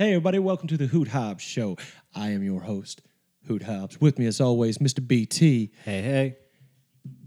Hey, everybody, welcome to the Hoot Hobbs Show. I am your host, Hoot Hobbs. With me, as always, Mr. BT. Hey, hey.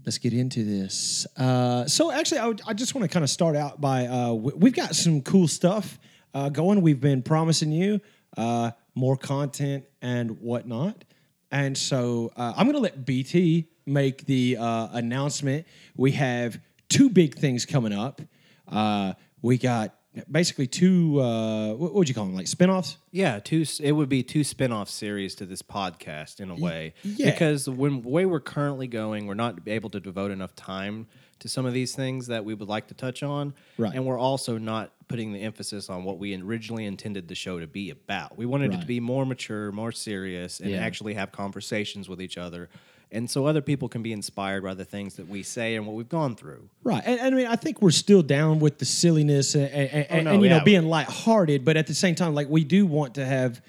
Let's get into this. Uh, so, actually, I, would- I just want to kind of start out by uh, we- we've got some cool stuff uh, going. We've been promising you uh, more content and whatnot. And so, uh, I'm going to let BT make the uh, announcement. We have two big things coming up. Uh, we got basically two, uh, what would you call them, like spinoffs? Yeah, two. It would be two spin-off series to this podcast in a way, yeah. because when the way we're currently going, we're not able to devote enough time to some of these things that we would like to touch on, Right. and we're also not putting the emphasis on what we originally intended the show to be about. We wanted it to be more mature, more serious, and Yeah. actually have conversations with each other, and so other people can be inspired by the things that we say and what we've gone through. Right, and, and I mean, I think we're still down with the silliness and, and, and, no, and, you know yeah. being lighthearted, but at the same time, like we do want to have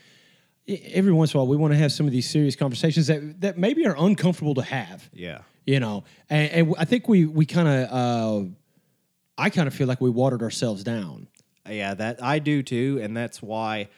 every once in a while, we want to have some of these serious conversations that that maybe are uncomfortable to have. Yeah. You know, and, and I think we we kind of, uh, I kind of feel like we watered ourselves down. Yeah, that I do too, and that's why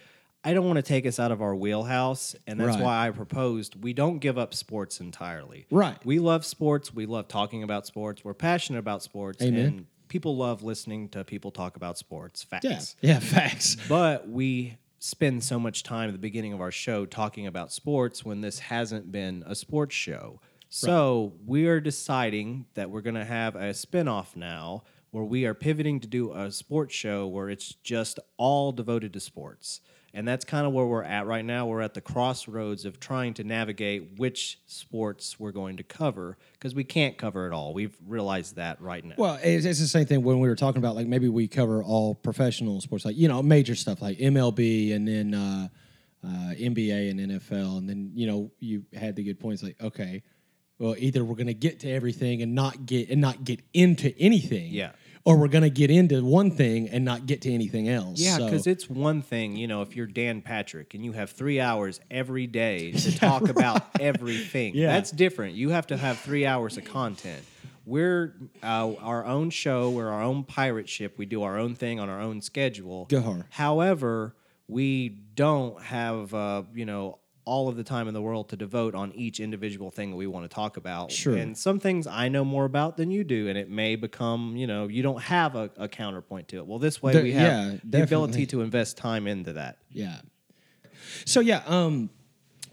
I don't want to take us out of our wheelhouse, and that's Right. why I proposed we don't give up sports entirely. Right. We love sports. We love talking about sports. We're passionate about sports, Amen. and people love listening to people talk about sports. Facts. Yeah, yeah, facts. But we spend so much time at the beginning of our show talking about sports when this hasn't been a sports show. So we are deciding that we're going to have a spinoff now where we are pivoting to do a sports show where it's just all devoted to sports. And that's kind of where we're at right now. We're at the crossroads of trying to navigate which sports we're going to cover because we can't cover it all. We've realized that right now. Well, it's, it's the same thing when we were talking about like maybe we cover all professional sports, like you know major stuff like MLB and then uh, uh, NBA and NFL, and then you know you had the good points like okay, well either we're going to get to everything and not get and not get into anything, Yeah. Or we're going to get into one thing and not get to anything else. Yeah, So- because it's one thing, you know, if you're Dan Patrick and you have three hours every day to talk about everything, Yeah. that's different. You have to have three hours of content. We're uh, our own show, we're our own pirate ship. We do our own thing on our own schedule. Go hard. However, we don't have, uh, you know, all of the time in the world to devote on each individual thing that we want to talk about. Sure. And some things I know more about than you do, and it may become, you know, you don't have a, a counterpoint to it. Well, this way The- we have yeah, the definitely. ability to invest time into that. Yeah. So yeah, um,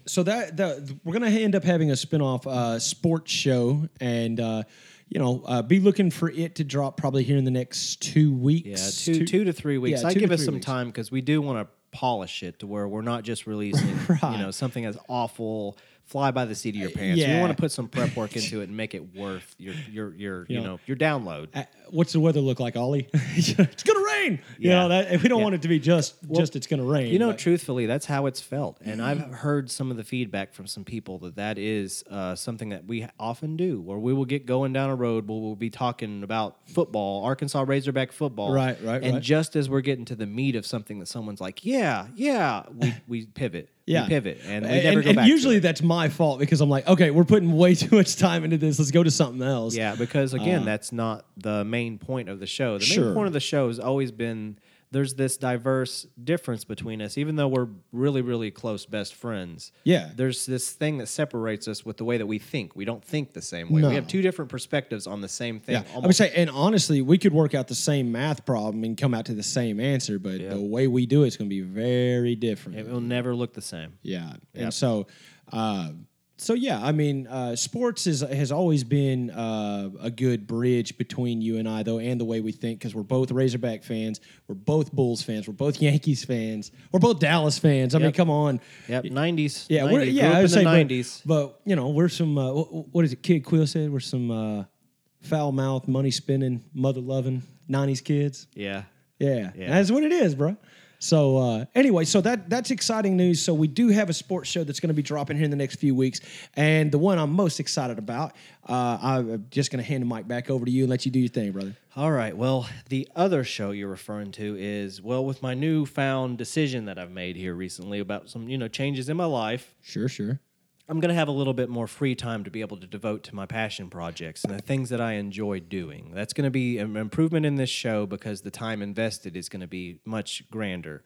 so that the, we're gonna end up having a spinoff uh, sports show, and uh, you know, uh, be looking for it to drop probably here in the next two weeks. two two to three weeks. yeah, I give us some weeks. time because we do want to polish it to where we're not just releasing, Right. you know, something as awful, fly by the seat of your pants. yeah. We want to put some prep work into it and make it worth your your your you Yeah. know your download. Uh, what's the weather look like, Ollie? it's gonna rain. You know that we don't Yeah. want it to be just just it's gonna rain. You know, but- truthfully, that's how it's felt, and I've heard some of the feedback from some people that that is uh, something that we often do, where we will get going down a road, where we'll be talking about football, Arkansas Razorback football, Right, right, and right. just as we're getting to the meat of something that someone's like, yeah, yeah, we, we pivot, yeah, we pivot, and we and, never go and back. usually that's my fault because I'm like, okay, we're putting way too much time into this. Let's go to something else. Yeah, because again, that's not the main point of the show. The main Uh, point of the show has always been there's this diverse difference between us, even though we're really, really close best friends. Yeah. There's this thing that separates us with the way that we think. We don't think the same way. No. We have two different perspectives on the same thing. Yeah, I would say, and honestly, we could work out the same math problem and come out to the same answer, but the way we do it's going to be very different. it will never look the same. yeah, and so, uh, so yeah, I mean, uh, sports is has always been uh, a good bridge between you and I, though, and the way we think, because we're both Razorback fans, we're both Bulls fans, we're both Yankees fans, we're both Dallas fans. I mean, come on. Yep, 90s. Yeah, 90s. we're, yeah, I would say, but- 90s. But, you know, we're some. Uh, wh- what is it? Kid Quill said we're some uh, foul mouth, money spending, mother loving '90s kids. yeah. Yeah, Yeah. that's what it is, bro. So uh, anyway, so that that's exciting news. So we do have a sports show that's going to be dropping here in the next few weeks, and the one I'm most excited about. Uh, I'm just going to hand the mic back over to you and let you do your thing, brother. All right. Well, the other show you're referring to is well, with my newfound decision that I've made here recently about some you know changes in my life. Sure, sure. I'm going to have a little bit more free time to be able to devote to my passion projects and the things that I enjoy doing. That's going to be an improvement in this show because the time invested is going to be much grander.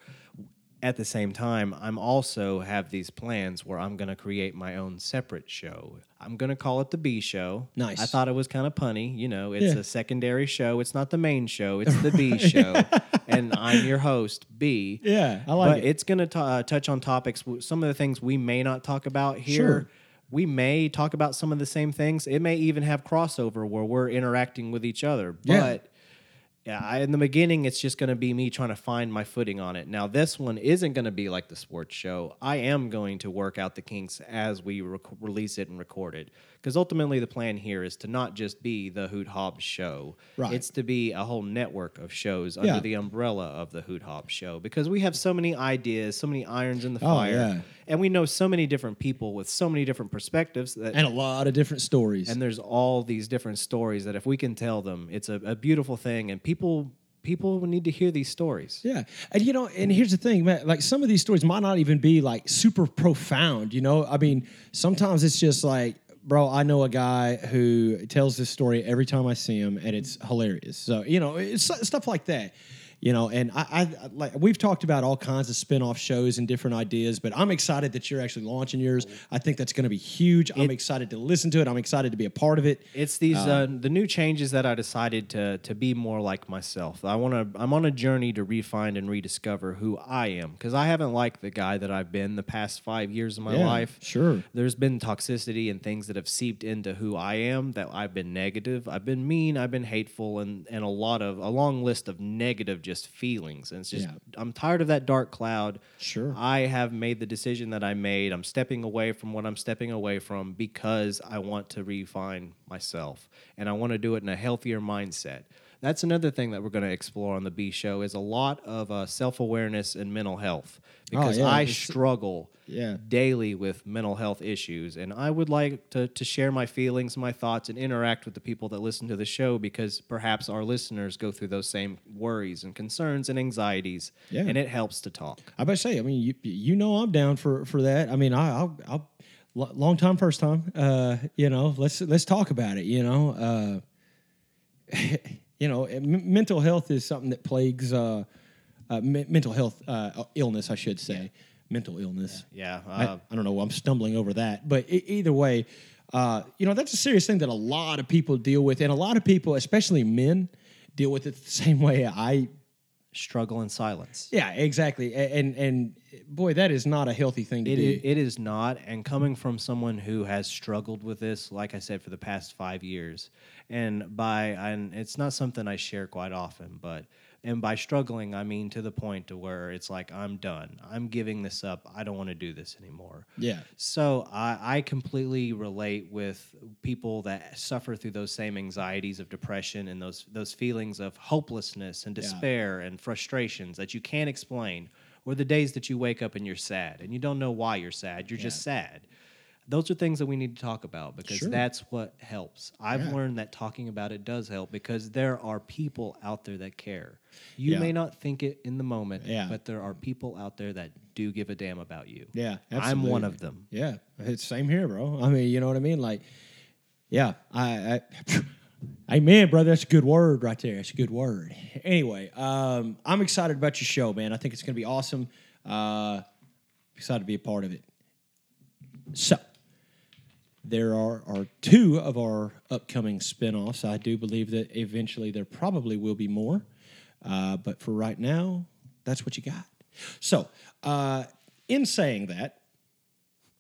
At the same time, I'm also have these plans where I'm going to create my own separate show. I'm going to call it the B show. Nice. I thought it was kind of punny. You know, it's Yeah. a secondary show. It's not the main show. It's the B show, and I'm your host, B. Yeah, I like but it. it's going to uh, touch on topics. Some of the things we may not talk about here. Sure. We may talk about some of the same things. It may even have crossover where we're interacting with each other. But yeah, I, in the beginning, it's just going to be me trying to find my footing on it. Now, this one isn't going to be like the sports show. I am going to work out the kinks as we rec- release it and record it. Because ultimately, the plan here is to not just be the Hoot Hobbs show. Right. It's to be a whole network of shows Yeah. under the umbrella of the Hoot Hobbs show. Because we have so many ideas, so many irons in the Oh, fire. yeah. And we know so many different people with so many different perspectives that and a lot of different stories. and there's all these different stories that if we can tell them it's a, a beautiful thing and people people need to hear these stories Yeah, and you know, and here's the thing, man. Like some of these stories might not even be like super profound. You know, I mean, sometimes it's just like, bro, I know a guy who tells this story every time I see him, and it's hilarious. So you know, it's stuff like that. You know, and I, I like we've talked about all kinds of spin-off shows and different ideas, but I'm excited that you're actually launching yours. I think that's going to be huge. I'm It- excited to listen to it. I'm excited to be a part of it. it's these uh, the new changes that I decided to to be more like myself. I want to I'm on a journey to refine and rediscover who I am because I haven't liked the guy that I've been the past 5 years of my Yeah, life. sure. There's been toxicity and things that have seeped into who I am that I've been negative, I've been mean, I've been hateful and and a lot of a long list of negative just feelings. And it's just Yeah. I'm tired of that dark cloud. Sure. I have made the decision that I made. I'm stepping away from what I'm stepping away from because I want to refine myself and I want to do it in a healthier mindset. That's another thing that we're going to explore on the B show is a lot of uh, self-awareness and mental health because Oh, yeah, I it's- struggle Yeah. daily with mental health issues and I would like to, to share my feelings, my thoughts and interact with the people that listen to the show because perhaps our listeners go through those same worries and concerns and anxieties Yeah. and it helps to talk. I better say, I mean, you you know, I'm down for for that. I mean, I, I'll, I'll long time, first time. Uh, you know, let's let's talk about it. You know, uh, you know, m- mental health is something that plagues uh, uh, me- mental health uh, illness, I should say, mental illness. Yeah, I, uh, I don't know. I'm stumbling over that, but e- either way, uh, you know, that's a serious thing that a lot of people deal with, and a lot of people, especially men, deal with it the same way I struggle in silence. yeah, exactly. A- And and boy, that is not a healthy thing to It, do. i- it is not. And coming from someone who has struggled with this, like I said, for the past five years, and by and it's not something I share quite often, but and by struggling, I mean to the point to where it's like I'm done. I'm giving this up. I don't want to do this anymore. yeah. So I, I completely relate with people that suffer through those same anxieties of depression and those those feelings of hopelessness and Yeah. despair and frustrations that you can't explain, or the days that you wake up and you're sad and you don't know why you're sad. You're just sad. Those are things that we need to talk about because Sure. that's what helps. I've Yeah. learned that talking about it does help because there are people out there that care. You Yeah. may not think it in the moment, Yeah. but there are people out there that do give a damn about you. Yeah, I'm one of them. Yeah, it's same here, bro. I mean, you know what I mean? Like, yeah, I, I amen, brother. That's a good word right there. That's a good word. Anyway, um, I'm excited about your show, man. I think it's going to be awesome. Uh, excited to be a part of it. So, there are, are two of our upcoming spinoffs. I do believe that eventually there probably will be more. Uh, but for right now, that's what you got. So, uh, in saying that,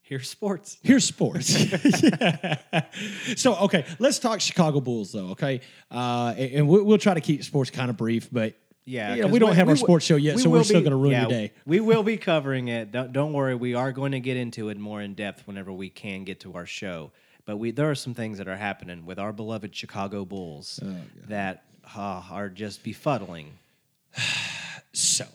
Here's sports. Here's sports. Yeah. So, okay, let's talk Chicago Bulls, though. Okay, uh, and we'll try to keep sports kind of brief, but Yeah, you know, we don't have our sports show yet, we so we're still going to ruin yeah, your day. We will be covering it. Don't, don't worry. We are going to get into it more in depth whenever we can get to our show. But we there are some things that are happening with our beloved Chicago Bulls Oh, that uh, are just befuddling. So,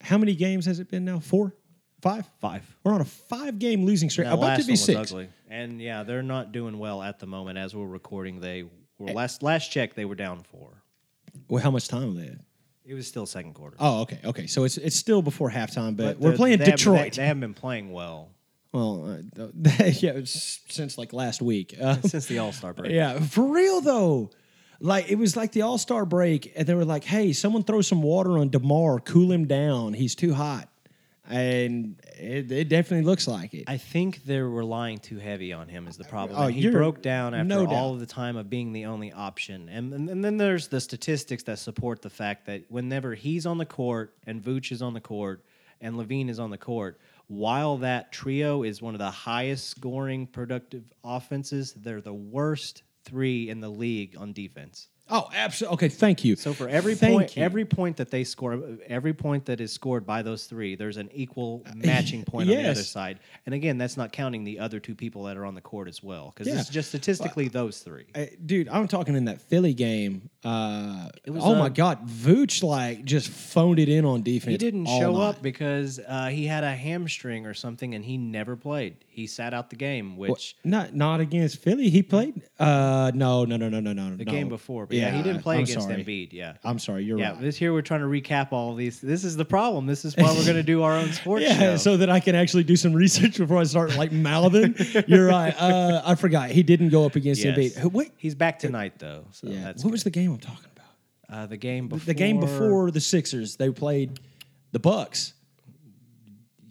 how many games has it been now? Four, five, Five. We're on a five-game losing streak. About to be six. ugly, and yeah, they're not doing well at the moment as we're recording. They Eh. were last last check they were down four. Well, how much time they? At? It was still second quarter. Oh, okay, okay. So it's it's still before halftime, but, But we're playing they haven't- Detroit. They, they haven't been playing well well, uh, yeah, it's since like last week. Uh, since the All Star break. Yeah, for real though. Like it was like the All Star break, and they were like, "Hey, someone throw some water on DeMar, cool him down. He's too hot." And it, it definitely looks like it. I think they're relying too heavy on him is the oh, problem. Oh, And he broke down after no all of the time of being the only option. And, and and then there's the statistics that support the fact that whenever he's on the court and Vooch is on the court and LaVine is on the court, while that trio is one of the highest scoring productive offenses, they're the worst three in the league on defense. Oh, absolutely. Okay, thank you. So for every Thank point, you. every point that they score, every point that is scored by those three, there's an equal matching point on the other side. And again, that's not counting the other two people that are on the court as well, because Yeah. it's just statistically those three. Uh, dude, I'm talking in that Philly game. Uh, It was, oh uh, my God, Vooch like just phoned it in on defense. He didn't show night. up because uh, he had a hamstring or something, and he never played. He sat out the game, Well, which not not against Philly. He played. Uh, no, no, no, no, no, no. the no. game before. But yeah, he didn't play I'm against sorry. Embiid. Yeah. I'm sorry. You're yeah, right. this here we're trying to recap all of these. This is the problem. This is why we're going to do our own sports Yeah, show. so that I can actually do some research before I start like mouthing. You're right. Uh, I forgot he didn't go up against Yes. Embiid. Who- What? He's back tonight though. So Yeah. that's What was the game I'm talking about? uh, the game before The game before the Sixers, they played the Bucks.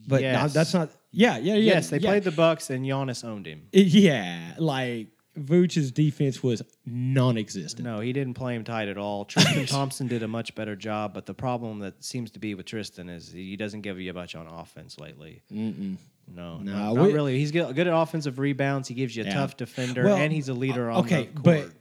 But no, Yes. that's not. Yeah, yeah, yeah. Yes, they yeah. played the Bucks and Giannis owned him. Yeah, like Vooch's defense was non-existent. No, he didn't play him tight at all. Tristan Thompson did a much better job, but the problem that seems to be with Tristan is he doesn't give you much on offense lately. Mm-mm. No, No, no, not we- really. He's good, good at offensive rebounds. He gives you a Yeah. tough defender, Well, and he's a leader uh, on okay, the court. Okay, but.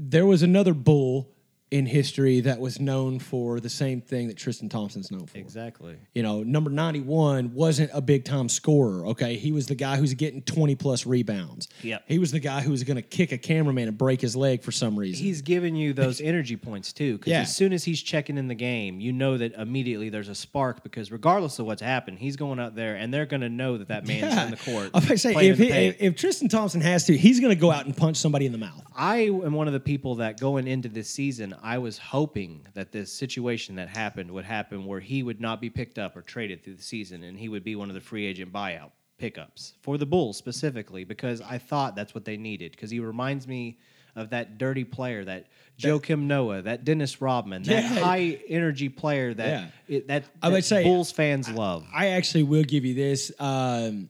There was another bull in history that was known for the same thing that Tristan Thompson's known for. exactly. You know, number 91 wasn't a big time scorer, okay? He was the guy who's getting 20 plus rebounds. Yep. He was the guy who was going to kick a cameraman and break his leg for some reason. He's giving you those energy points too, because Yeah. as soon as he's checking in the game, you know that immediately there's a spark. Because regardless of what's happened, he's going out there, and they're going to know that that man's in the court. I was say, if, he, if, if Tristan Thompson has to, he's going to go out and punch somebody in the mouth. I am one of the people that going into this season, I was hoping that this situation that happened would happen where he would not be picked up or traded through the season and he would be one of the free agent buyout pickups for the Bulls specifically because I thought that's what they needed because he reminds me of that dirty player, that Joakim Noah, that Dennis Rodman, that Yeah. high energy player that Yeah. it, that, I would say- Bulls fans love. I actually will give you this. Um,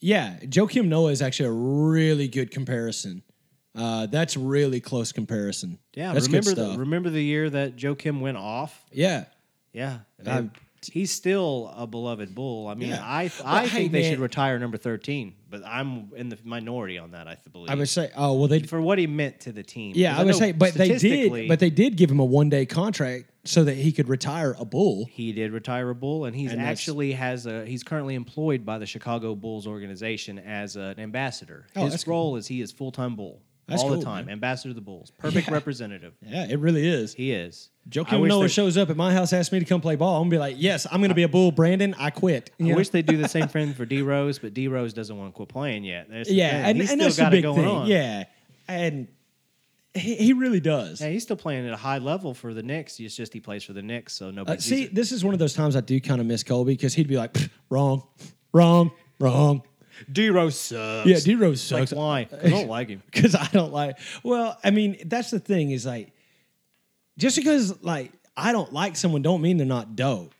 yeah, Joakim Noah is actually a really good comparison. Uh, that's really close comparison. Yeah, that's remember good the remember the year that Joakim went off? yeah, Yeah, Um, he's still a beloved bull. I mean, Yeah. I Well, I hey, think they man. should retire number thirteen, but I'm in the minority on that. I believe I would say. Oh well, they. for what he meant to the team. Yeah, I would say, but they did. But they did give him a one day contract so that he could retire a bull. he did retire a bull, and he's And actually has a he's currently employed by the Chicago Bulls organization as an ambassador. Oh, His that's cool. role is he is full time bull That's all cool, the time, man. ambassador of the Bulls, perfect Yeah. representative. Yeah, it really is. He is. Joakim wish Noah shows up at my house, asks me to come play ball. I'm gonna be like, "Yes, I'm gonna be a bull." Brandon, I quit. You I know? wish they do the same thing for D Rose, but D Rose doesn't want to quit playing yet. That's Yeah, and, he's and still that's the it big going thing. on. Yeah, and he, he really does. Yeah, he's still playing at a high level for the Knicks. It's just he plays for the Knicks, so nobody Uh, see, this is one of those times I do kind of miss Colby because he'd be like, "Wrong, wrong, wrong." D Rose sucks. Yeah, D Rose like sucks. why? I don't like him. because I don't like. Well, I mean, that's the thing is like, just because like I don't like someone, don't mean they're not dope.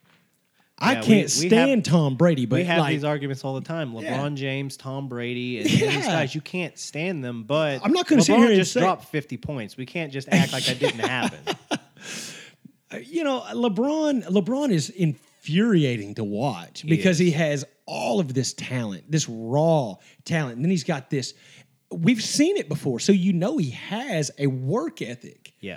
I Yeah, we- can't we stand Tom Brady, but we have like, these arguments all the time. LeBron Yeah. James, Tom Brady, and, and these Yeah. guys, you can't stand them. But I'm not gonna sit LeBron here and just say- dropped 50 points. We can't just act like that didn't happen. you know, LeBron. LeBron is infuriating to watch because he has all of this talent, this raw talent, and then he's got this. We've seen it before, so you know he has a work ethic, Yeah,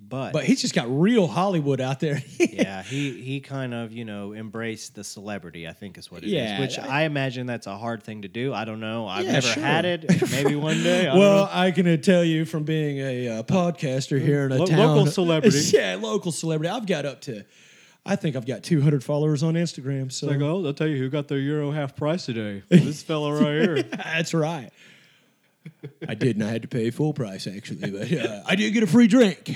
but, but he's just got real Hollywood out there. yeah, he he kind of you know embraced the celebrity. I think is what it is. Yeah, which I- imagine that's a hard thing to do. I don't know. I've Yeah, never sure. had it. Maybe one day. I Well. I can uh, tell you from being a uh, podcaster here in a Lo- town, local celebrity. yeah, local celebrity. I've got up to, I think I've got 200 followers on Instagram. So Like, oh, I'll tell you who got the euro half price today. This fella right here. that's right. I didn't. I had to pay full price actually, but uh, I did get a free drink.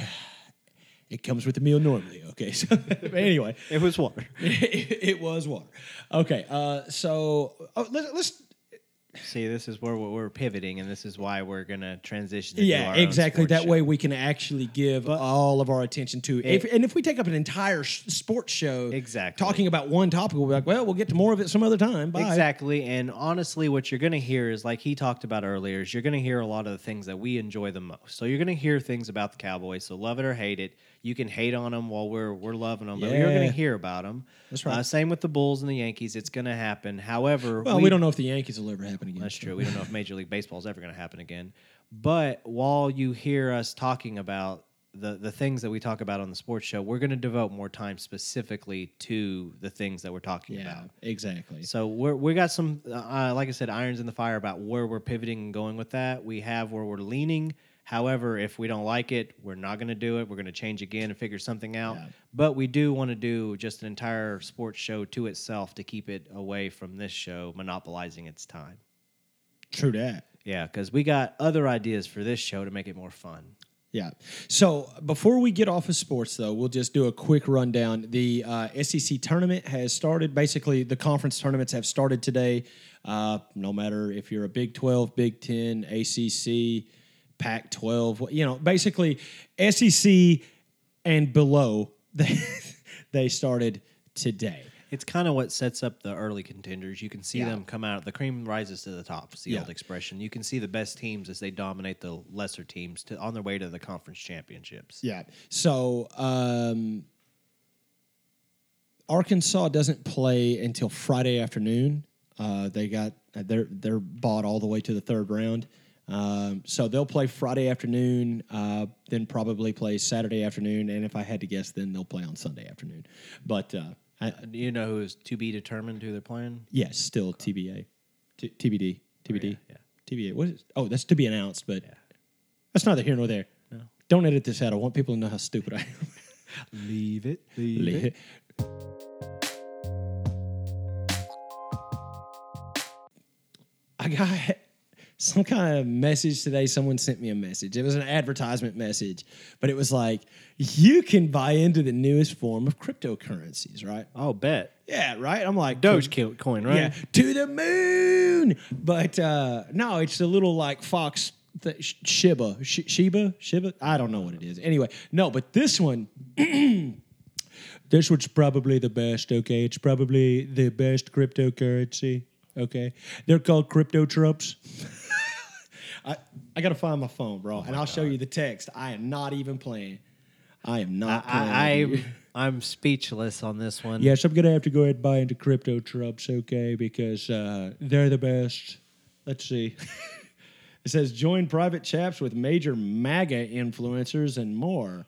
It comes with the meal normally. Okay, so anyway, It was water. it, it was water. Okay, uh, so oh, let, let's See, this is where we're pivoting, and this is why we're gonna transition. Yeah, our exactly. That show. way we can actually give all of our attention to it. If, and if we take up an entire sh- sports show, Exactly. talking about one topic, we'll be like, well, we'll get to more of it some other time. Bye. Exactly. And honestly, what you're going to hear is like he talked about earlier, is you're going to hear a lot of the things that we enjoy the most. So you're going to hear things about the Cowboys. So love it or hate it. You can hate on them while we're we're loving them, but you're going to hear about them. That's right. Uh, same with the Bulls and the Yankees. It's going to happen. However, Well, we, don't know if the Yankees will ever happen again. That's true. We don't know if Major League Baseball is ever going to happen again. But while you hear us talking about the, the things that we talk about on the sports show, we're going to devote more time specifically to the things that we're talking Yeah, about. exactly. So we're, we got some, uh, like I said, irons in the fire about where we're pivoting and going with that. We have where we're leaning. However, if we don't like it, we're not going to do it. We're going to change again and figure something out. Yeah. But we do want to do just an entire sports show to itself to keep it away from this show monopolizing its time. True that. Yeah, because we got other ideas for this show to make it more fun. Yeah. So before we get off of sports, though, we'll just do a quick rundown. The uh, SEC tournament has started. Basically, the conference tournaments have started today. Uh, no matter if you're a Big 12, Big 10, ACC, Pac 12, you know, basically SEC and below, they, they started today. It's kind of what sets up the early contenders. You can see Yeah. them come out. The cream rises to the top. It's the Yeah. old expression. You can see the best teams as they dominate the lesser teams to, on their way to the conference championships. Yeah. So um, Arkansas doesn't play until Friday afternoon. Uh, they got they're they're bought all the way to the third round. Um, so they'll play Friday afternoon, uh, then probably play Saturday afternoon, and if I had to guess, then they'll play on Sunday afternoon. But uh, I, Do you know who's to be determined who they're playing? yes, still TBA, T- TBD, TBD, yeah, TBA. What is? Oh, that's to be announced, but that's neither here nor there. No. Don't edit this out. I want people to know how stupid I am. Leave it. Leave it. I got some kind of message today. Someone sent me a message. It was an advertisement message, but it was like, you can buy into the newest form of cryptocurrencies, right? Oh, bet. Yeah, right. I'm like, Dogecoin, right? yeah, to the moon. But uh, no, it's a little like Fox th- Shiba, Sh- Shiba, Shiba. I don't know what it is. Anyway, no, but this one, this one's probably the best. Okay, it's probably the best cryptocurrency. Okay, they're called crypto trumps. I I gotta find my phone, bro, and I'll show you the text. I am not even playing. I am not. I. I, I'm speechless on this one. Yes, I'm gonna have to go ahead and buy into crypto trumps, okay, because uh, they're the best. Let's see. it says join private chats with major MAGA influencers and more.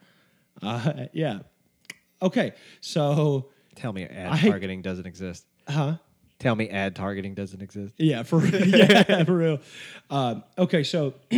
Uh, yeah. Okay, so Tell me ad I- targeting doesn't exist. huh? Tell me ad targeting doesn't exist. Yeah, for yeah, for real. Um, okay, so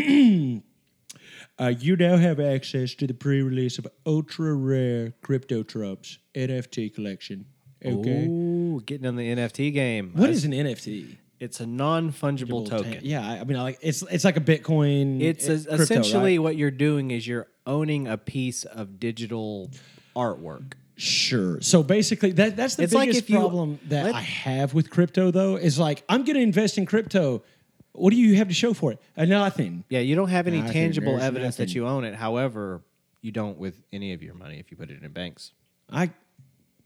uh, you now have access to the pre-release of ultra rare crypto trumps NFT collection. Okay. Ooh, getting on the NFT game. What I- is an NFT? It's a non-fungible Fungible token. ta- Yeah, I I mean, like it's it's like a Bitcoin. It's uh, es- crypto, essentially right? what you're doing is you're owning a piece of digital artwork. Sure. So basically, that that's the It's like biggest if you- problem that let- I have with crypto, though, is like I'm going to invest in crypto. What do you have to show for it? Uh, nothing. Yeah, you don't have any Nothing, tangible there's evidence that you own it. However, you don't with any of your money if you put it in banks. I,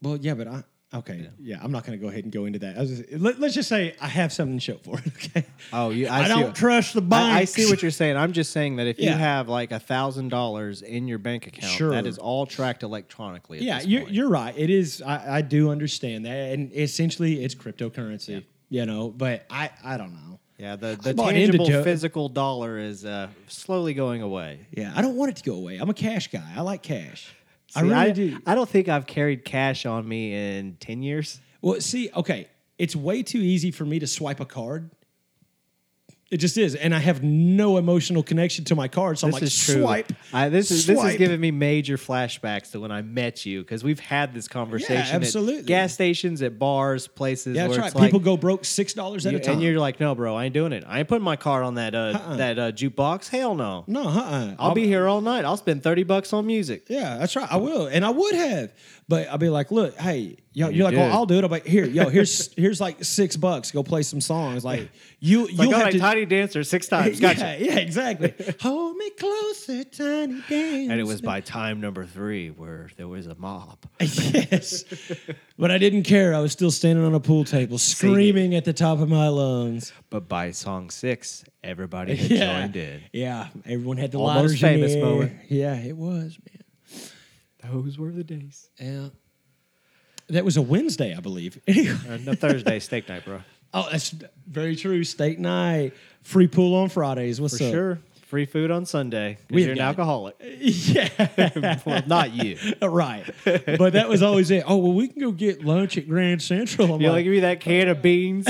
well, yeah, but I. Okay, yeah, I'm not going to go ahead and go into that. I was just- let, us just say I have something to show for it. Okay. Oh, you- I I, see don't what- trust the I, banks. I see what you're saying. I'm just saying that if you have like a thousand dollars in your bank account, Sure. that is all tracked electronically. At Yeah, you're, you're right. It is. I, I do understand that, and essentially, it's cryptocurrency. Yeah. You know, but I I don't know. yeah. The the tangible Jo- physical dollar is uh, slowly going away. Yeah, I don't want it to go away. I'm a cash guy. I like cash. I See, really do. I don't think I've carried cash on me in ten years. Well, see, okay, it's way too easy for me to swipe a card. It just is, and I have no emotional connection to my card, so This I'm like, is true. swipe. I, this is this is giving me major flashbacks to when I met you because we've had this conversation absolutely. at gas stations, at bars, places Yeah, where that's right. like People go broke six dollars at you- a time. and you're like, no, bro, I ain't doing it. I ain't putting my card on that uh, Uh-uh. that uh, jukebox. Hell no. no, uh-uh. I'll be here all night. I'll spend thirty bucks on music. Yeah, that's right. I will, and I would have, but I'll be like, look, hey, Yo, you're you like, oh. I'll do it. I'm like, here, yo, here's here's like six bucks. Go play some songs. Like you, It's like, have right, to. Tiny Dancer six times. Gotcha. Yeah, yeah, exactly. Hold me closer, tiny dancer. And it was by time number three where there was a mob. yes, but I didn't care. I was still standing on a pool table, screaming at the top of my lungs. But by song six, everybody had joined in. Yeah, everyone had the Almost lighters in famous the air. moment. Yeah, it was, man. Those were the days. Yeah. That was a Wednesday, I believe. Anyway. Uh, no Thursday steak night, bro. Oh, that's very true. Steak night, free pool on Fridays. What's For up? sure. Free food on Sunday. We You're an got- alcoholic. Yeah, well, not you. right. But that was always it. Oh well, we can go get lunch at Grand Central. I'm You're like, like, give me that can of beans.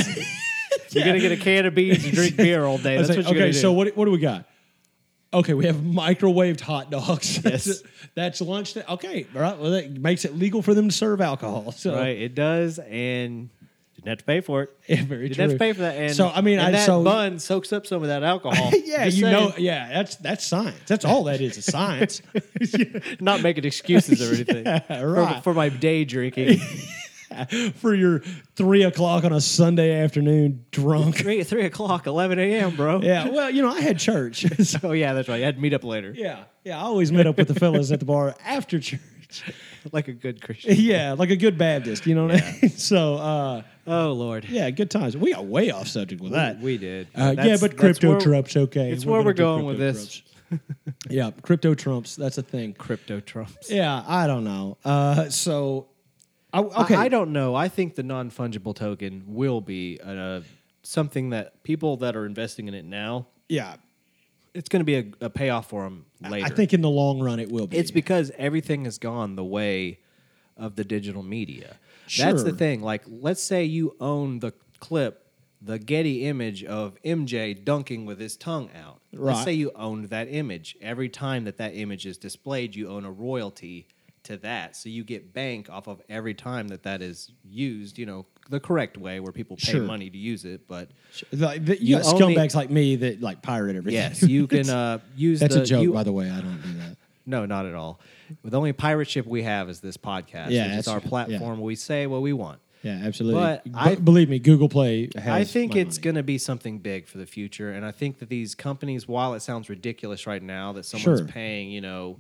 You're gonna get a can of beans and drink beer all day. I was That's like, what you're okay, gonna do. so what, what do we got? Okay, we have microwaved hot dogs. That's, Yes. that's lunch. Okay, all right. Well, that makes it legal for them to serve alcohol. So right, it does, and didn't have to pay for it. Yeah, very you didn't have to pay for that. And So, I mean, and I- that so- bun soaks up some of that alcohol. yeah, Just you saying. know, yeah, that's that's science. That's all that is. Is science. not making excuses or anything. Yeah, For- right. For, my day drinking. for your three o'clock on a Sunday afternoon, drunk. three, three o'clock, 11 a.m., bro. Yeah, well, you know, I had church. So, Oh, yeah, that's right. You had to meet up later. yeah, yeah, I always met up with the fellas at the bar after church. Like a good Christian. Yeah, like a good Baptist, you know what I mean? So, uh, Oh, Lord. yeah, good times. We got way off subject with that. We did. Uh, yeah, but crypto trumps, okay. It's where we're going with this. yeah, crypto trumps. That's a thing. Crypto trumps. Yeah, I don't know. Uh, so, I, Okay. okay, I, don't know. I think the non fungible token will be uh, something that people that are investing in it now, yeah, it's going to be a, a payoff for them later. I think in the long run it will be. it's because everything has gone the way of the digital media. That's the Sure. thing. Like, let's say you own the clip, the Getty image of MJ dunking with his tongue out. Let's Right. say you owned that image. Every time that that image is displayed, you own a royalty to that. So you get bank off of every time that that is used. You know, the correct way where people pay Sure. money to use it. But Like, the, you, You got only- scumbags like me that like pirate everything. yes, you can uh, use. That's the, a joke, you- by the way. I don't do that. No, not at all. The only pirate ship we have is this podcast, Yeah, which is that's- our yeah. platform. We say what we want. Yeah, absolutely. But B- I- believe me, Google Play. Has I think my it's money. going to be something big for the future, and I think that these companies, while it sounds ridiculous right now that someone's Sure. paying, you know,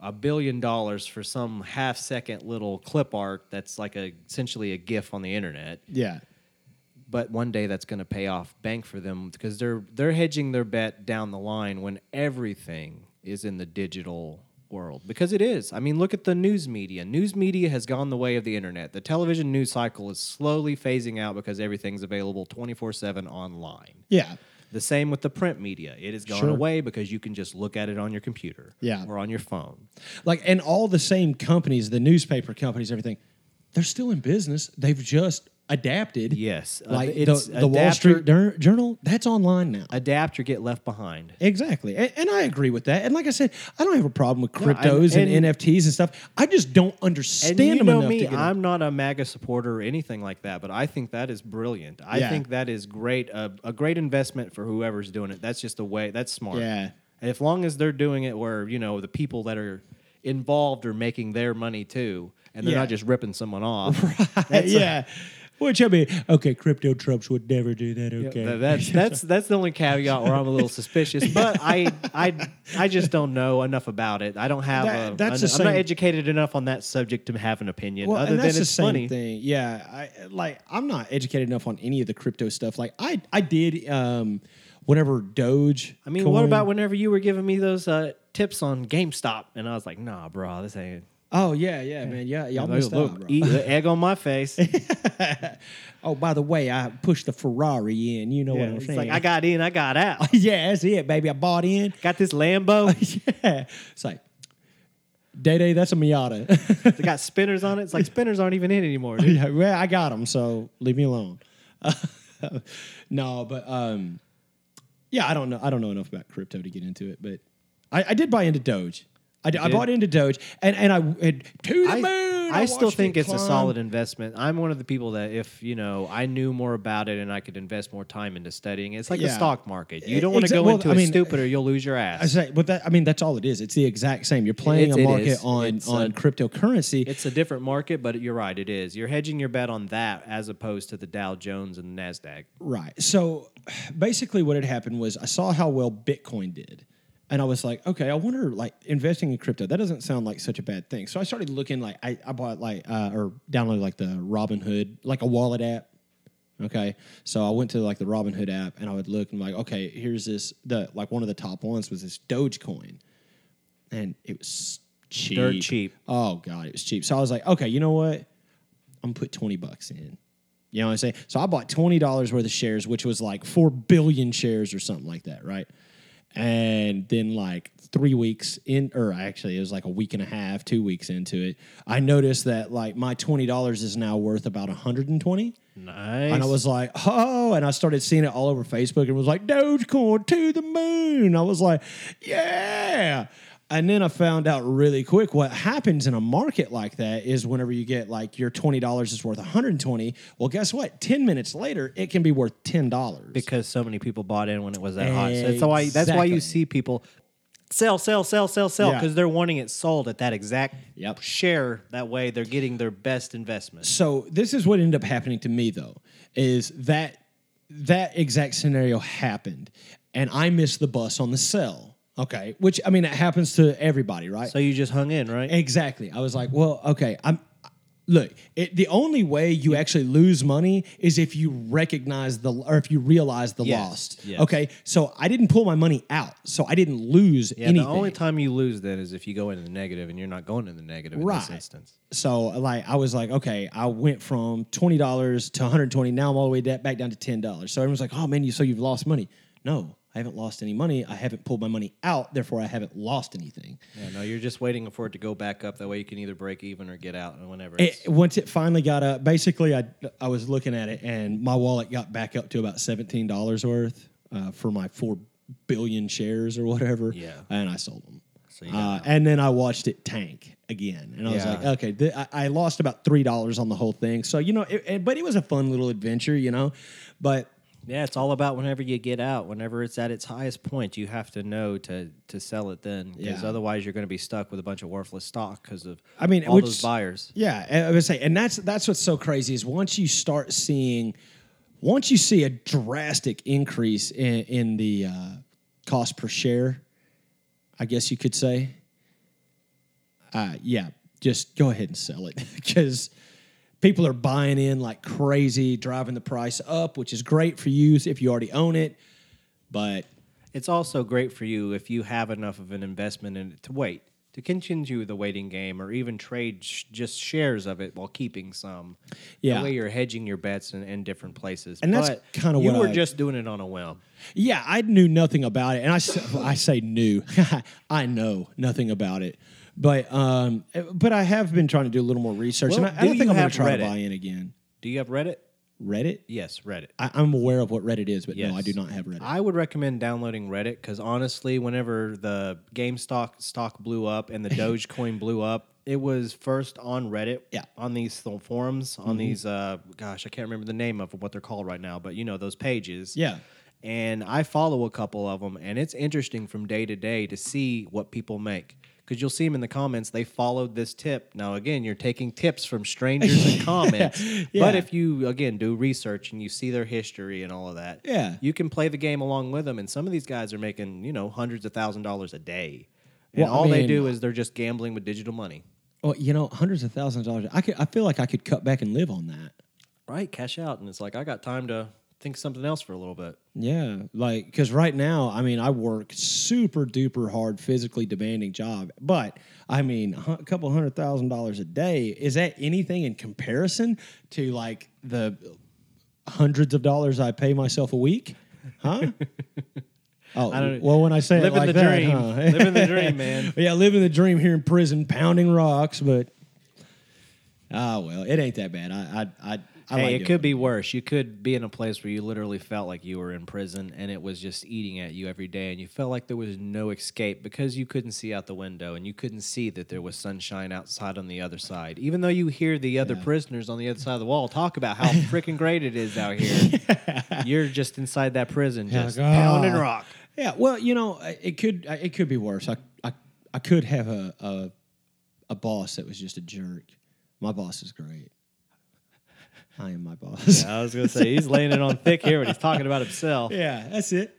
a billion dollars for some half-second little clip art that's like a essentially a GIF on the internet, Yeah, but one day that's going to pay off bank for them because they're they're hedging their bet down the line when everything is in the digital world because it is. I mean, look at the news media. News media has gone the way of the internet. The television news cycle is slowly phasing out because everything's available 24/7 online. yeah, The same with the print media. It has gone Sure. away because you can just look at it on your computer Yeah. or on your phone. like and all the same companies, the newspaper companies, everything. They're still in business. They've just adapted. Yes. uh, like it's the, the Wall Street Jour- Journal. That's online now. adapt or get left behind. Exactly. And, and I agree with that. And like I said, I don't have a problem with No, I- cryptos and, and- NFTs and stuff. I just don't understand And you them know enough me, I'm not a MAGA supporter or anything like that, but I think that is brilliant. I Yeah. think that is great, a, a great investment for whoever's doing it. That's just a way. That's smart. Yeah. And as long as they're doing it where you know the people that are involved are making their money too, and they're Yeah. not just ripping someone off. yeah. Which I mean, okay, crypto Trumps would never do that. Okay, Th- That's that's that's the only caveat where I'm a little suspicious, but I I I just don't know enough about it. I don't have That- a. that's an- the I'm not educated enough on that subject to have an opinion. Well, other and than that's the it's same funny. thing. Yeah, I like. I'm not educated enough on any of the crypto stuff. Like I, I did. Um, whenever Doge. I mean, what about whenever you were giving me those uh, tips on GameStop, and I was like, "Nah, bro, this ain't." Oh yeah, yeah, man. Yeah, y'all missed look, out, bro. eat the egg on my face. Oh, by the way, I pushed the Ferrari in. You know what I'm it's saying? like I got in, I got out. yeah, that's it, baby. I bought in. Got this Lambo. yeah, it's like Day Day. That's a Miata. They got spinners on it. It's like spinners aren't even in anymore. Dude. yeah, well, I got them, so leave me alone. no, but um, yeah, I don't know. I don't know enough about crypto to get into it, but I, I did buy into Doge. I, I bought into Doge, and and I and to the I- moon. I, I still think it it's a solid investment. I'm one of the people that if you know I knew more about it and I could invest more time into studying, it's like the stock market. You eh, don't want to Exa- go well, into I it stupid or you'll lose your ass. I say, but that I mean that's all it is. It's the exact same. You're playing It's- a market on It's on a- cryptocurrency. It's a different market, but you're right. It is. You're hedging your bet on that as opposed to the Dow Jones and the Nasdaq. Right. So basically, what had happened was I saw how well Bitcoin did. And I was like, okay, I wonder, like, investing in crypto, that doesn't sound like such a bad thing. So I started looking, like, I, I bought, like, uh, or downloaded, like, the Robinhood, like a wallet app. Okay. So I went to, like, the Robinhood app and I would look and, like, okay, here's this, the, like, one of the top ones was this Dogecoin. And it was cheap. Dirt cheap. Oh, God, it was cheap. So I was like, okay, you know what? I'm gonna put 20 bucks in. You know what I'm saying? So I bought $20 worth of shares, which was like 4 billion shares or something like that, right? And then like three weeks in, or actually it was like a week and a half, two weeks into it, I noticed that like my $20 is now worth about 120. Nice. And I was like, oh, and I started seeing it all over Facebook and was like, Dogecoin to the moon. I was like, yeah. And then I found out really quick what happens in a market like that is whenever you get like your $20 is worth 120, well, guess what? 10 minutes later, it can be worth $10. because so many people bought in when it was that hot. So that's why that's why you see people sell, sell, sell, sell, sell Yeah. because they're wanting it sold at that exact Yep. share. That way, they're getting their best investment. so this is what ended up happening to me though is that that exact scenario happened and i missed the bus on the sell okay which i mean it happens to everybody right So you just hung in, right? exactly i was like well okay i'm look it, the only way you actually lose money is if you recognize the or if you realize the Yes, loss yes. okay so i didn't pull my money out so i didn't lose Yeah, anything the only time you lose then is if you go into the negative, and you're not going in the negative in this Right. instance. So like I was like, okay, I went from twenty dollars to 120. Now I'm all the way da- back down to ten dollars. So everyone's like, oh man, you so you've lost money. No, I haven't lost any money. I haven't pulled my money out. Therefore, I haven't lost anything. Yeah, no, you're just waiting for it to go back up. That way, you can either break even or get out, and whenever. It, once it finally got up, basically, I I was looking at it and my wallet got back up to about seventeen dollars worth uh, for my four billion shares or whatever. Yeah. and I sold them. So uh, and then I watched it tank again, and I was like, okay, th- I, I lost about three dollars on the whole thing. So you know, it, it- but it was a fun little adventure, you know. But yeah, it's all about whenever you get out. Whenever it's at its highest point, you have to know to to sell it then, because Yeah. otherwise you're going to be stuck with a bunch of worthless stock because of I mean, all which- those buyers. Yeah, I would say, and that's that's what's so crazy is once you start seeing, once you see a drastic increase in in the uh, cost per share, I guess you could say. Uh, yeah, just go ahead and sell it because people are buying in like crazy, driving the price up, which is great for you if you already own it. But It's also great for you if you have enough of an investment in it to wait, to continue the waiting game, or even trade sh- just shares of it while keeping some. Yeah. That way you're hedging your bets in, in different places. And that's kinda what you were I- just doing it on a whim. Yeah, I knew nothing about it, and I, I say knew. I know nothing about it, but um, but I have been trying to do a little more research, Well, and I, I do don't think I'm going to try to buy in again. Do you have Reddit? Reddit? Yes, Reddit. I, I'm aware of what Reddit is, but no, I do not have Reddit. I would recommend downloading Reddit because honestly, whenever the GameStop stock blew up and the Dogecoin blew up, it was first on Reddit. Yeah. Mm-hmm. On these th- forums, on these, uh, gosh, I can't remember the name of what they're called right now, but you know those pages. yeah, And I follow a couple of them, and it's interesting from day to day to see what people make. Because you'll see them in the comments, they followed this tip. Now, again, you're taking tips from strangers and comments. But if you, again, do research and you see their history and all of that, Yeah. you can play the game along with them. And some of these guys are making, you know, hundreds of thousand dollars a day. And Well, I all they do is they're just gambling with digital money. well, you know, hundreds of thousands of dollars. I could, I feel like I could cut back and live on that. Right? Cash out. And it's like, I got time to think something else for a little bit. Yeah, like because right now, I mean, I work super duper hard, physically demanding job, but I mean, a couple hundred thousand dollars a day is that anything in comparison to like the hundreds of dollars I pay myself a week? Huh? Oh well, when I say Living like the that, dream. huh? Living the dream, man. yeah, living the dream here in prison, pounding rocks, but Ah, well, it ain't that bad. I, I, I, I hey, like it could be worse. You could be in a place where you literally felt like you were in prison and it was just eating at you every day, and you felt like there was no escape because you couldn't see out the window and you couldn't see that there was sunshine outside on the other side. Even though you hear the other prisoners on the other side of the wall talk about how freaking great it is out here, you're just inside that prison, just like, pounding "Ah." rock. Yeah, well, you know, it could it could be worse. I I, I could have a, a a boss that was just a jerk. My boss is great. I am my boss. Yeah, I was gonna say he's laying it on thick here, but he's talking about himself. Yeah, that's it.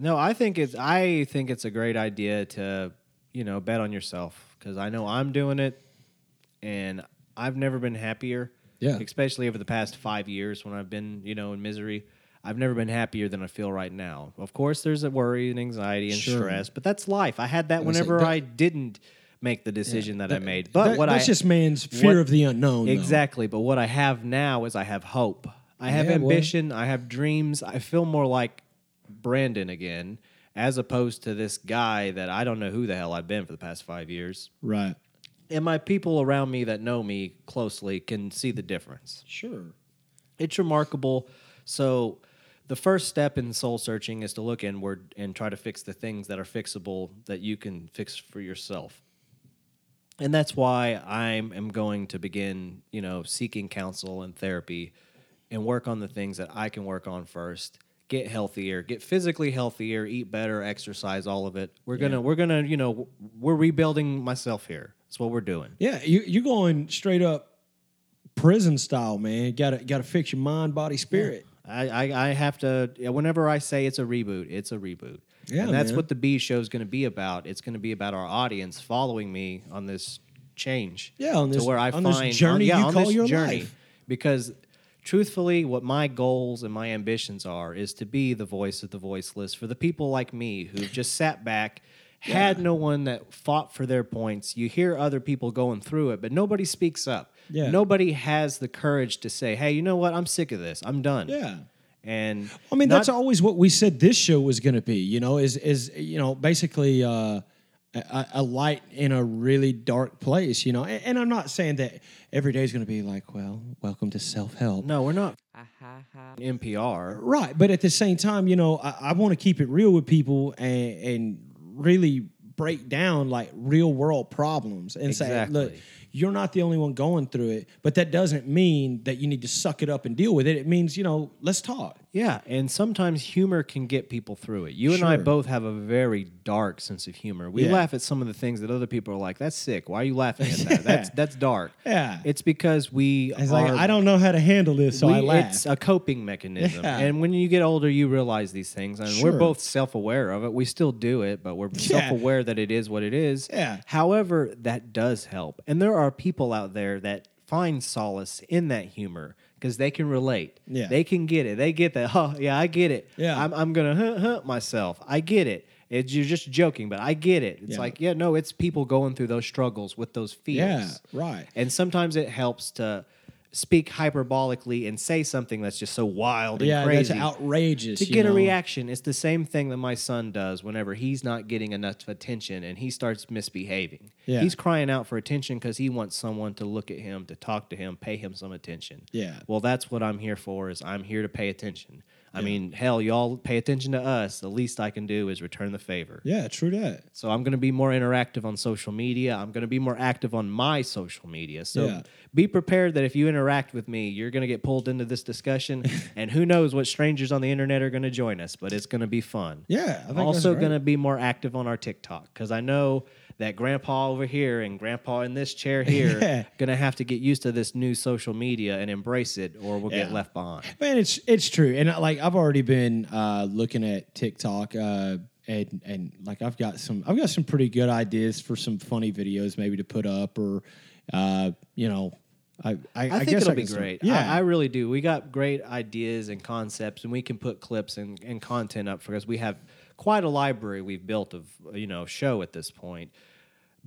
No, I think it's I think it's a great idea to you know bet on yourself because I know I'm doing it, and I've never been happier. Yeah. especially over the past five years when I've been you know in misery. I've never been happier than I feel right now. Of course, there's a worry and anxiety and Sure. stress, but that's life. I had that say, whenever that- I didn't make the decision that, I made. But That- what that's I just man's fear what- of the unknown. though. Exactly. But what I have now is I have hope. I have Yeah, ambition. I have dreams. I feel more like Brandon again, as opposed to this guy that I don't know who the hell I've been for the past five years. Right. And my people around me that know me closely can see the difference. Sure. It's remarkable. So, the first step in soul searching is to look inward and try to fix the things that are fixable that you can fix for yourself. And that's why I am going to begin, you know, seeking counsel and therapy and work on the things that I can work on first. Get healthier, get physically healthier, eat better, exercise, all of it. We're gonna, we're gonna, you know, we're rebuilding myself here. That's what we're doing. Yeah, you you're going straight up prison style, man. Got to got to fix your mind, body, spirit. I, I, I have to. Whenever I say it's a reboot, it's a reboot. Yeah, and that's man. what the B show is going to be about. It's going to be about our audience following me on this change. Yeah, on this- to where I on this find journey yeah, you on call this your journey. life. Because truthfully, what my goals and my ambitions are is to be the voice of the voiceless for the people like me who've just sat back. Had no one that fought for their points. You hear other people going through it, but nobody speaks up. Yeah. Nobody has the courage to say, "Hey, you know what? I'm sick of this. I'm done." Yeah. And I mean, not- that's always what we said this show was going to be. You know, is is you know basically uh, a, a light in a really dark place. You know, and, and I'm not saying that every day is going to be like, well, welcome to self help. no, we're not NPR. Right, but at the same time, you know, I, I want to keep it real with people and, and really break down like real world problems and say, look, Exactly. You're not the only one going through it, but that doesn't mean that you need to suck it up and deal with it. It means, you know, let's talk. Yeah, and sometimes humor can get people through it. You and I both have a very dark sense of humor. We Yeah. laugh at some of the things that other people are like, "That's sick. Why are you laughing at that? That's that's dark." Yeah. it's because we It's are. like, I don't know how to handle this, so I we- laugh. It's a coping mechanism, Yeah. and when you get older, you realize these things, and Sure. we're both self-aware of it. We still do it, but we're Yeah. self-aware that it is what it is. Yeah. However, that does help, and there are people out there that find solace in that humor because they can relate. Yeah. they can get it. They get that. Oh, yeah, I get it. Yeah. I'm, I'm gonna hunt, hunt myself. I get it. It's, you're just joking, but I get it. It's Yeah. like, yeah, no, it's people going through those struggles with those fears. yeah, right. And sometimes it helps to speak hyperbolically and say something that's just so wild and Yeah, crazy. that's outrageous. to get a reaction, it's the same thing that my son does whenever he's not getting enough attention and he starts misbehaving. Yeah. He's crying out for attention because he wants someone to look at him, to talk to him, pay him some attention. Yeah. Well, that's what I'm here for. Is I'm here to pay attention. I mean, hell, y'all pay attention to us. The least I can do is return the favor. Yeah, true that. So I'm going to be more interactive on social media. I'm going to be more active on my social media. So Yeah. be prepared that if you interact with me, you're going to get pulled into this discussion. and who knows what strangers on the internet are going to join us, but it's going to be fun. Yeah, I think also that's going to be more active on our TikTok because I know that grandpa over here and grandpa in this chair here Yeah. going to have to get used to this new social media and embrace it or we'll get left behind. Man, it's it's true, and uh, like I've already been uh, looking at TikTok, uh, and and like I've got some I've got some pretty good ideas for some funny videos maybe to put up, or uh, you know, I I, I, think guess it'll I be great. Yeah, I, I really do. We got great ideas and concepts, and we can put clips and, and content up for us. we have quite a library we've built of you know show at this point.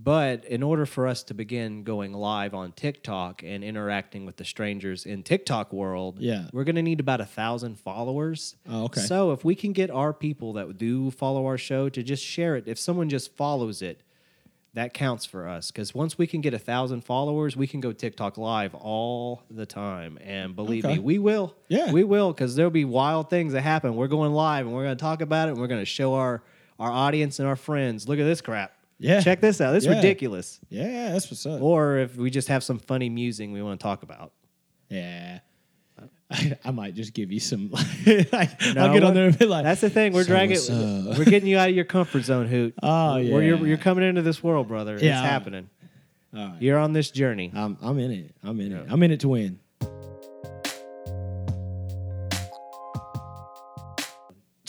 But in order for us to begin going live on TikTok and interacting with the strangers in TikTok world, Yeah. we're going to need about a thousand followers. Oh, okay. So if we can get our people that do follow our show to just share it, if someone just follows it, that counts for us because once we can get a thousand followers, we can go TikTok live all the time. And believe Okay. me, we will. Yeah. we will because there'll be wild things that happen. We're going live and we're going to talk about it. and We're going to show our our audience and our friends. Look at this crap. Yeah. check this out. It's Yeah. ridiculous. Yeah, that's what's up. Or if we just have some funny musing we want to talk about. Yeah. I, I might just give you some. like, I'll get on there and be like, That's the thing. We're "So dragging. We're getting you out of your comfort zone, Hoot. Oh, Where you're, yeah. you're coming into this world, brother. Yeah. It's happening. All right. You're on this journey. I'm, I'm in it. I'm in it. I'm in it to win.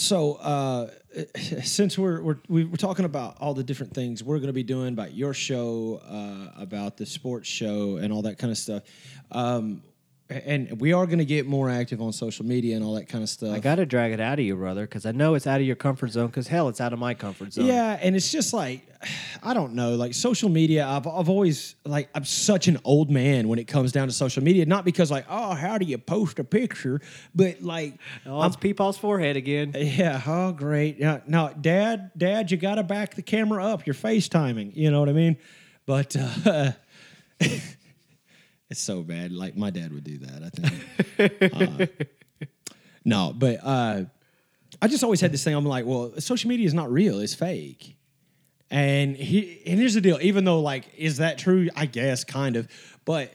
So, uh, since we're, we're we we're talking about all the different things we're going to be doing about your show, uh, about the sports show, and all that kind of stuff, um, and we are going to get more active on social media and all that kind of stuff. I got to drag it out of you, brother, because I know it's out of your comfort zone. Because hell, it's out of my comfort zone. Yeah, and it's just like I don't know, like social media. I've I've always like I'm such an old man when it comes down to social media. Not because like oh how do you post a picture, but like Oh, it's Peepaw's forehead again. yeah oh great yeah no dad dad you got to back the camera up. You're FaceTiming. You know what I mean? But uh, it's so bad. Like my dad would do that. I think. Uh, no, but uh, I just always had this thing. I'm like, well, social media is not real. It's fake. And he and here's the deal. Even though like, is that true? I guess kind of, but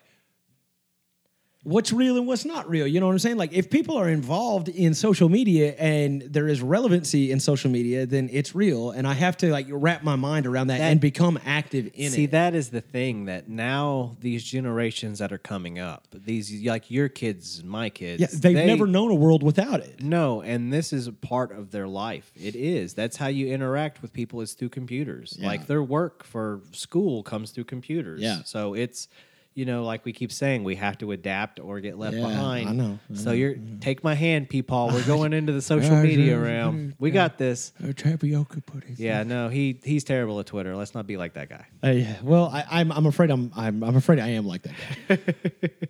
what's real and what's not real. You know what I'm saying? Like if people are involved in social media and there is relevancy in social media, then it's real. And I have to like wrap my mind around that, That- and become active in See, it. See, that is the thing that now these generations that are coming up, these like your kids my kids, yeah, they've they- never known a world without it. No, and this is a part of their life. It is. That's how you interact with people is through computers. Yeah. Like their work for school comes through computers. Yeah. So it's you know, like we keep saying, we have to adapt or get left Yeah, behind. I know, I so you're take my hand, Peepaw. We're going into the social media yeah, realm. We got this. tapioca pudding. Yeah, no, he he's terrible at Twitter. Let's not be like that guy. Uh, yeah. Well, I, I'm I'm afraid I'm I'm I'm afraid I am like that guy.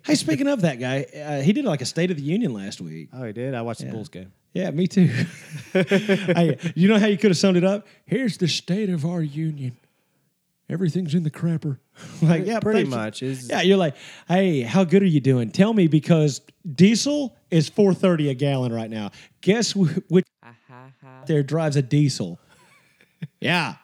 hey, speaking of that guy, uh, he did like a State of the Union last week. Oh, he did. I watched the Bulls game. Yeah, me too. hey, you know how you could have summed it up? Here's the state of our union. Everything's in the crapper. like, yeah, Pretty thanks. much. Is Yeah, you're like, hey, how good are you doing? Tell me because diesel is 430 a gallon right now. Guess wh- which there drives a diesel? yeah,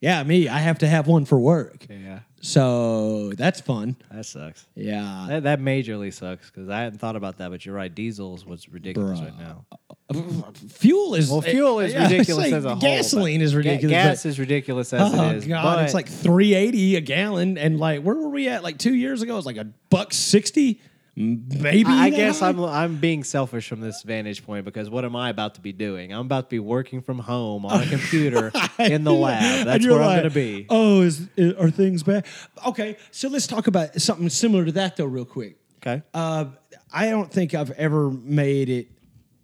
yeah, me. I have to have one for work. yeah. So that's fun. That sucks. Yeah. That, that majorly sucks because I hadn't thought about that. But you're right. Diesel's is what's ridiculous Bruh. right now. Fuel is Well, fuel is yeah, ridiculous like as a whole. Gasoline is ga- ridiculous. gas but- is ridiculous as Oh it is. god, but it's like three eighty a gallon, and like where were we at? Like two years ago, it was like a buck sixty, maybe. I, I guess high? I'm I'm being selfish from this vantage point because what am I about to be doing? I'm about to be working from home on a computer in the lab. That's where I'm going to be. Oh, is, is are things bad? Okay, so let's talk about something similar to that though, real quick. Okay. Uh, I don't think I've ever made it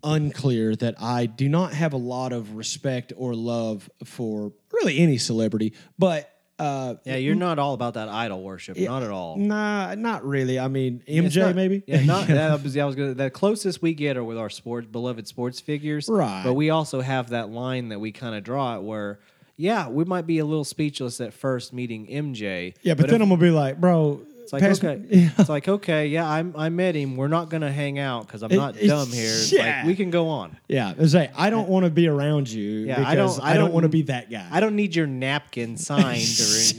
unclear that I do not have a lot of respect or love for really any celebrity, but uh, Yeah, you're not all about that idol worship. Not at all. Nah, not really. I mean, MJ not- maybe. Yeah, not that was, I was gonna, the closest we get are with our sport beloved sports figures. Right. But we also have that line that we kind of draw it where, yeah, we might be a little speechless at first meeting MJ. yeah, but, then if- I'm gonna be like, bro. It's like pass me- okay, Yeah. it's like okay, yeah, I I met him. We're not gonna hang out because I'm not dumb here. It's yeah. Like we can go on. Yeah, I say I don't want to be around you Yeah, because I don't- I I don't want to be that guy. I don't need your napkin signed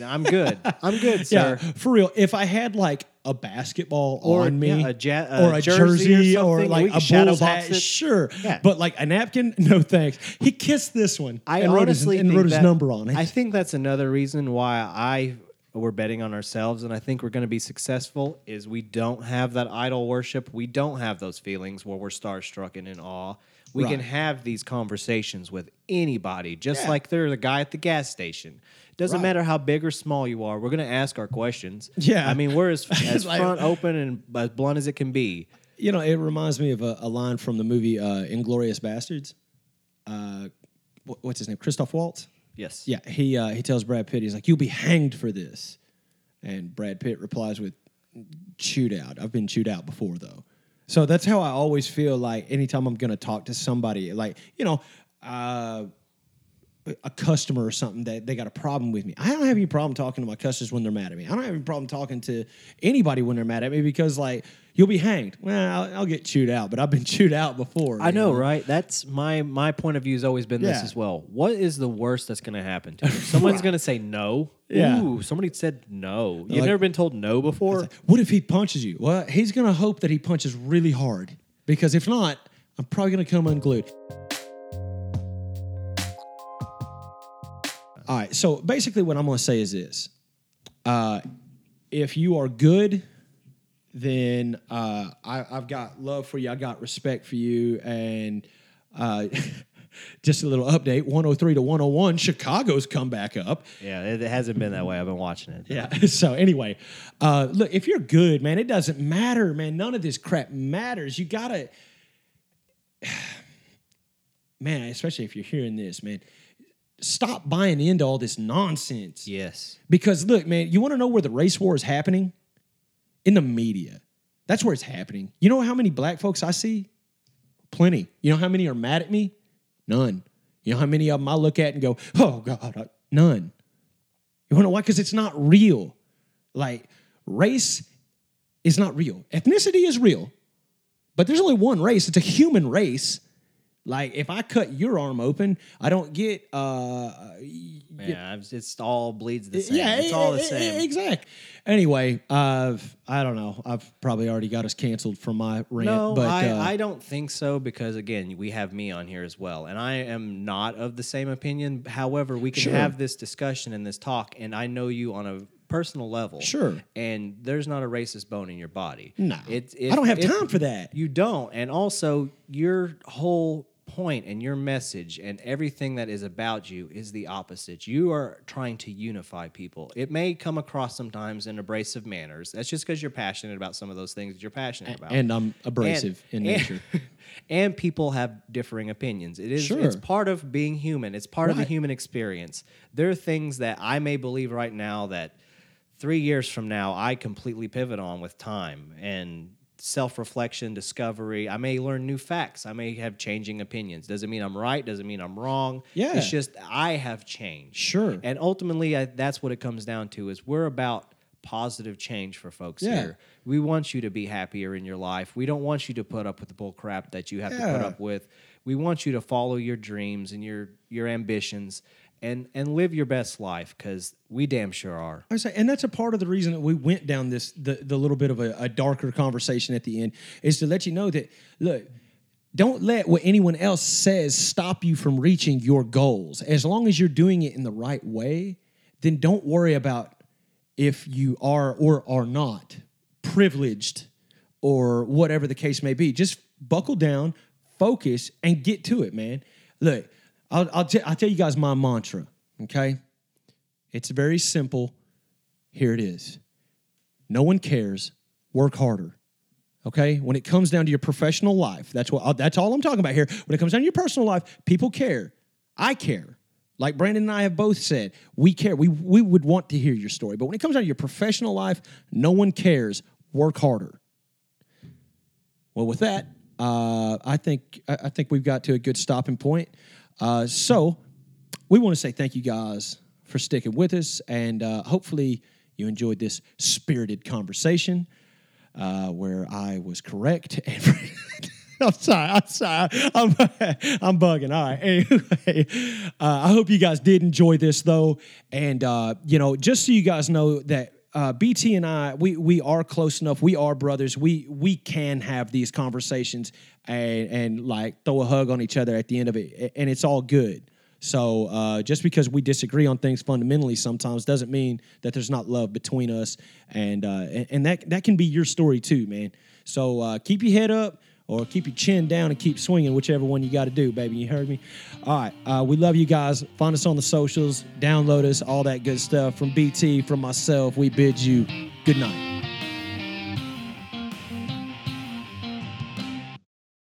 or I'm good. I'm good, yeah, for real. If I had like a basketball Or, on me, yeah, a ja- a or a jersey or jersey, or, something, like a Bulls box hat, it. sure. Yeah. But like a napkin, no thanks. He kissed this one I and wrote his, honestly and wrote his that- number on it. I think that's another reason why I we're betting on ourselves and I think we're going to be successful is we don't have that idol worship. We don't have those feelings where we're starstruck and in awe. We can have these conversations with anybody, just Yeah. like they're the guy at the gas station. Doesn't Right. matter how big or small you are. We're going to ask our questions. Yeah. I mean, we're as, as like- front open and as blunt as it can be. You know, it reminds me of a, a line from the movie uh, Inglourious Basterds. Uh, what's his name? Christoph Waltz. Yes. Yeah, he uh, he tells Brad Pitt, he's like, "You'll be hanged for this," and Brad Pitt replies with, "Chewed out. I've been chewed out before, though." So that's how I always feel like anytime I'm going to talk to somebody, like you know, uh, a customer or something that they got a problem with me. I don't have any problem talking to my customers when they're mad at me. I don't have any problem talking to anybody when they're mad at me because like you'll be hanged. Well, I'll, I'll get chewed out, but I've been chewed out before. I you know, right? That's my my point of view has always been this as well. What is the worst that's going to happen to you? Someone's going to say no. Yeah. Ooh, somebody said no. You've Like- never been told no before? What if he punches you? Well, he's gonna hope that he punches really hard because if not, I'm probably gonna come unglued. All right. So basically, what I'm gonna say is this: uh, if you are good, then uh, I, I've got love for you. I got respect for you, and uh, just a little update: 103 to 101, Chicago's come back up. Yeah, it, it hasn't been that way. I've been watching it. Yeah. So anyway, uh, look, if you're good, man, it doesn't matter, man. None of this crap matters. You gotta, man, especially if you're hearing this, man. Stop buying into all this nonsense. Yes. Because look, man, you want to know where the race war is happening? In the media. That's where it's happening. You know how many black folks I see? Plenty. You know how many are mad at me? None. You know how many of them I look at and go, oh God, I- none. You want to know why? Because it's not real. Like, race is not real. Ethnicity is real, but there's only one race. It's a human race. Like, if I cut your arm open, I don't get uh, Yeah, it's- it's all bleeds the same. yeah, it's all the same. Exact. Anyway, uh, I don't know. I've probably already got us canceled from my rant. No, but I, uh, I don't think so because again, we have me on here as well, and I am not of the same opinion. However, we can Sure. have this discussion and this talk, and I know you on a personal level. Sure. and there's not a racist bone in your body. No. it's I don't have time for that. You don't, and also your whole point and your message and everything that is about you is the opposite. You are trying to unify people. It may come across sometimes in abrasive manners. That's just because you're passionate about some of those things that you're passionate about and I'm abrasive in and- nature. and people have differing opinions. It is Sure. it's part of being human. It's part of the human experience. There are things that I may believe right now that 3 years from now I completely pivot on with time and self-reflection, discovery. I may learn new facts. I may have changing opinions. Doesn't mean I'm right, doesn't mean I'm wrong. Yeah. It's just I have changed. Sure. And ultimately I, that's what it comes down to is we're about positive change for folks Yeah. here. We want you to be happier in your life. We don't want you to put up with the bull crap that you have to put up with. We want you to follow your dreams and your your ambitions and and live your best life because we damn sure are. I say, and that's a part of the reason that we went down this the, the little bit of a, a darker conversation at the end is to let you know that look, don't let what anyone else says stop you from reaching your goals. As long as you're doing it in the right way, then don't worry about if you are or are not privileged or whatever the case may be. Just buckle down, focus, and get to it, man. Look, I'll, I'll, t- I'll tell you guys my mantra, okay? It's very simple. Here it is. No one cares. Work harder. Okay? When it comes down to your professional life, that's what that's all I'm talking about here. When it comes down to your personal life, people care. I care. Like Brandon and I have both said, we care. We we would want to hear your story. But when it comes down to your professional life, no one cares. Work harder. Well, with that, uh, I think I I think we've got to a good stopping point. Uh, so we want to say thank you guys for sticking with us, and uh, hopefully you enjoyed this spirited conversation uh, where I was correct. And I'm sorry, I'm sorry, I'm, I'm bugging. All right, anyway, uh, I hope you guys did enjoy this though, and uh, you know, just so you guys know that uh, BT and I, we we are close enough. We are brothers. We we can have these conversations and and like throw a hug on each other at the end of it, and it's all good. So uh, just because we disagree on things fundamentally sometimes doesn't mean that there's not love between us, and uh, and, and that that can be your story too, man. So uh, keep your head up. Or keep your chin down and keep swinging, whichever one you got to do, baby. You heard me? All right. Uh, we love you guys. Find us on the socials, download us, all that good stuff. From BT, from myself, we bid you good night.